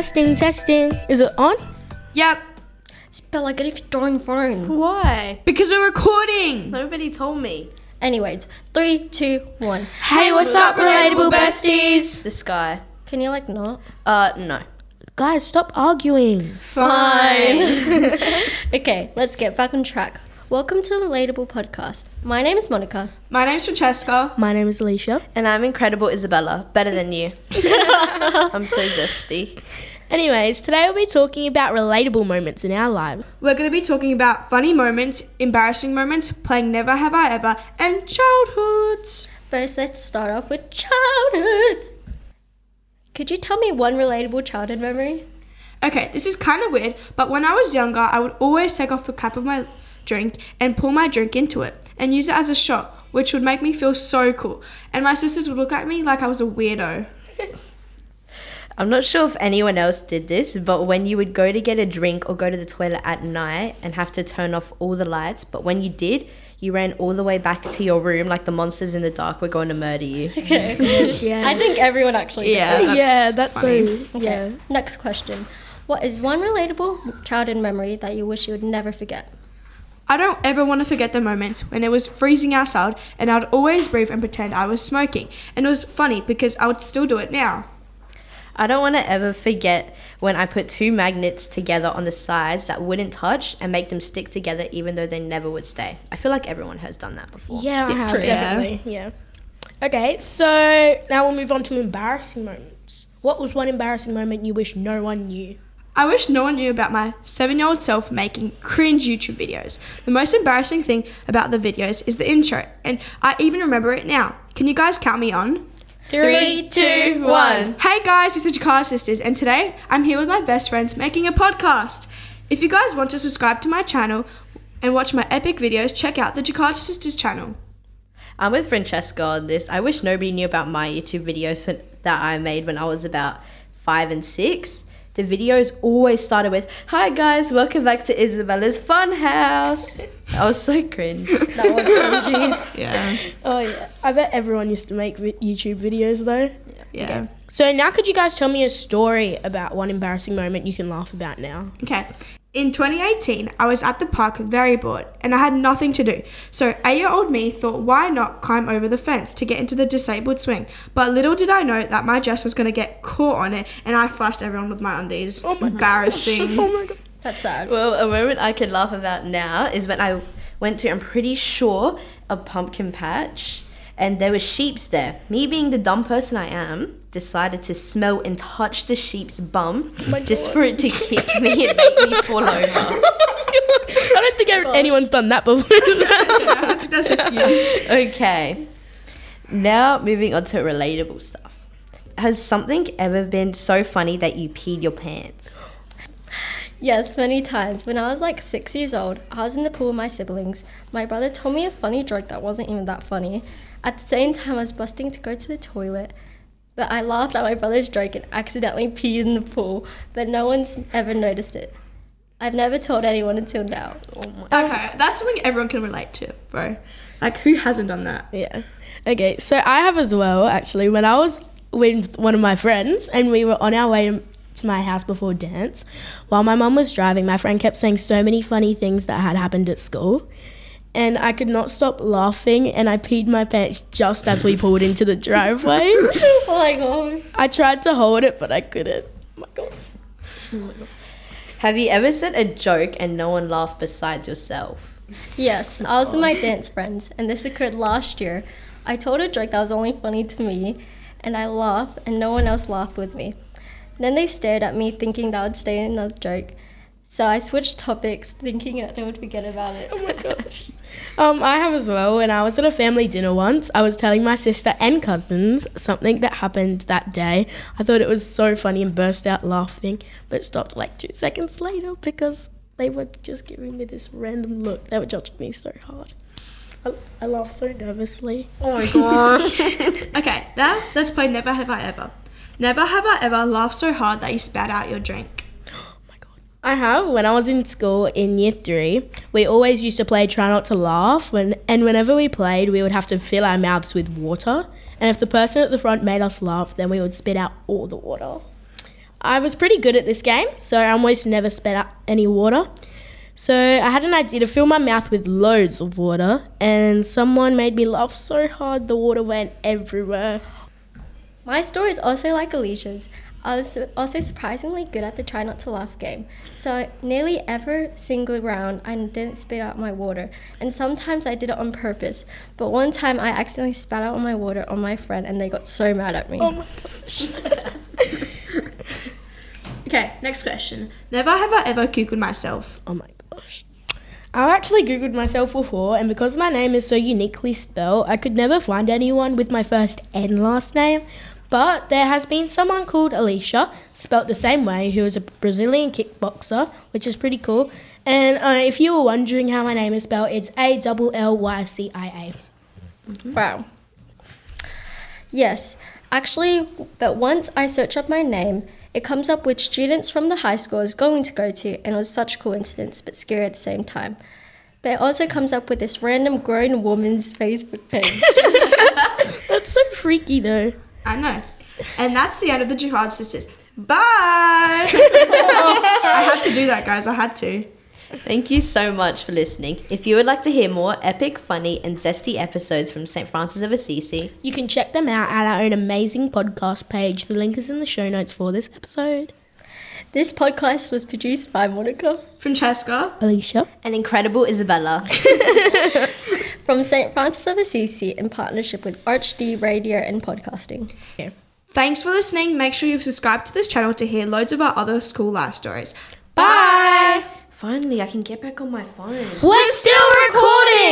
Testing, testing. Is it on? Yep, Bella, get off your darn phone. Why? because we're recording. Nobody told me. Anyways, three, two, one. Hey, what's up, relatable besties? This guy. Can you like not? Uh, no. Guys, stop arguing. Fine. okay, let's get back on track. Welcome to the Relatable Podcast. My name is Monica. My name's Franceska. My name is Allycia. And I'm incredible Isabella. Better than you. I'm so zesty. Anyways, today we'll be talking about relatable moments in our lives. We're going to be talking about funny moments, embarrassing moments, playing Never Have I Ever, and childhoods. First, let's start off with childhood. Could you tell me one relatable childhood memory? Okay, this is kind of weird, but when I was younger, I would always take off the cap of my drink and pour my drink into it and use it as a shot, which would make me feel so cool. And my sisters would look at me like I was a weirdo. I'm not sure if anyone else did this, but when you would go to get a drink or go to the toilet at night and have to turn off all the lights, but when you did, you ran all the way back to your room like the monsters in the dark were going to murder you. Okay. Yeah. I think everyone actually did Yeah. that. that's yeah, that's funny. so. Okay, Yeah. next question. What is one relatable childhood memory that you wish you would never forget? I don't ever want to forget the moments when it was freezing outside and I'd always breathe and pretend I was smoking. And it was funny because I would still do it now. I don't want to ever forget when I put two magnets together on the sides that wouldn't touch and make them stick together even though they never would stay. I feel like everyone has done that before. Yeah, I have, true. definitely. Yeah. Okay, so now we'll move on to embarrassing moments. What was one embarrassing moment you wish no one knew? I wish no one knew about my seven year old self making cringe YouTube videos. The most embarrassing thing about the videos is the intro, and I even remember it now. Can you guys count me on? Three, two, one. Hey guys, it's the Jakarta Sisters, and today I'm here with my best friends making a podcast. If you guys want to subscribe to my channel and watch my epic videos, check out the Jakarta Sisters channel. I'm with Franceska on this. I wish nobody knew about my YouTube videos that I made when I was about five and six. The videos always started with, Hi guys, welcome back to Isabella's Fun House. That was so cringe. That was cringy. Yeah. Oh, yeah. I bet everyone used to make vi- YouTube videos though. Yeah. Okay. So now could you guys tell me a story about one embarrassing moment you can laugh about now? Okay. In 2018, I was at the park very bored and I had nothing to do. So, eight year old me thought, why not climb over the fence to get into the disabled swing? But little did I know that my dress was going to get caught on it and I flashed everyone with my undies. Oh my Embarrassing. Oh my god. That's sad. Well, a moment I can laugh about now is when I went to, I'm pretty sure, a pumpkin patch and there were sheeps there. Me being the dumb person I am, decided to smell and touch the sheep's bum just for it to kick me and make me fall over. I don't think ever- anyone's done that before. I think that's just you. Okay. Now moving on to relatable stuff. Has something ever been so funny that you peed your pants? Yes, many times. When I was like six years old, I was in the pool with my siblings. My brother told me a funny joke that wasn't even that funny. At the same time, I was busting to go to the toilet, but I laughed at my brother's joke and accidentally peed in the pool, but no one's ever noticed it. I've never told anyone until now. Oh my. Okay, that's something everyone can relate to, bro. Like, who hasn't done that? yeah. Okay, so I have as well actually. When I was with one of my friends and we were on our way to, to my house before dance, while my mum was driving, my friend kept saying so many funny things that had happened at school. And I could not stop laughing, and I peed my pants just as we pulled into the driveway. oh my god. I tried to hold it, but I couldn't. Oh my gosh. Have you ever said a joke and no one laughed besides yourself? Yes, I was with my oh. dance friends, and this occurred last year. I told a joke that was only funny to me, and I laughed, and no one else laughed with me. Then they stared at me, thinking that would stay in another joke. So I switched topics, thinking that they would forget about it. Oh my gosh. Um, I have as well. When I was at a family dinner once, I was telling my sister and cousins something that happened that day. I thought it was so funny and burst out laughing, but stopped like two seconds later because they were just giving me this random look. They were judging me so hard. I, I laughed so nervously. Oh my god. Okay, now let's play Never Have I Ever. Never have I ever laughed so hard that you spat out your drink. I have. When I was in school in year three, we always used to play Try Not to Laugh. When, and whenever we played, we would have to fill our mouths with water. And if the person at the front made us laugh, then we would spit out all the water. I was pretty good at this game, so I almost never spat out any water. So I had an idea to fill my mouth with loads of water, and someone made me laugh so hard the water went everywhere. My story is also like Allycia's. I was also surprisingly good at the try not to laugh game. So nearly every single round I didn't spit out my water. And sometimes I did it on purpose. But one time I accidentally spat out my water on my friend and they got so mad at me. Oh my gosh. Okay, next question. Never have I ever googled myself. Oh my gosh. I actually googled myself before, and because my name is so uniquely spelled, I could never find anyone with my first and last name. But there has been someone called Allycia, spelt the same way, who is a Brazilian kickboxer, which is pretty cool. And uh, if you were wondering how my name is spelled, it's A L L Y C I Wow. Yes, actually, but once I search up my name, it comes up which students from the high school I was going to go to, and it was such a coincidence, but scary at the same time. But it also comes up with this random grown woman's Facebook page. That's so freaky though. I know. And that's the end of the Jihad Sisters. Bye! I had to do that, guys. I had to. Thank you so much for listening. If you would like to hear more epic, funny, and zesty episodes from St. Francis of Assisi, You can check them out at our own amazing podcast page. The link is in the show notes for this episode. this podcast was produced by Monica Franceska. Allycia. and incredible Isabella. from St. Francis of Assisi in partnership with ArchD Radio and Podcasting. Thanks for listening. Make sure you've subscribed to this channel to hear loads of our other school life stories. Bye! Finally, I can get back on my phone. We're still recording!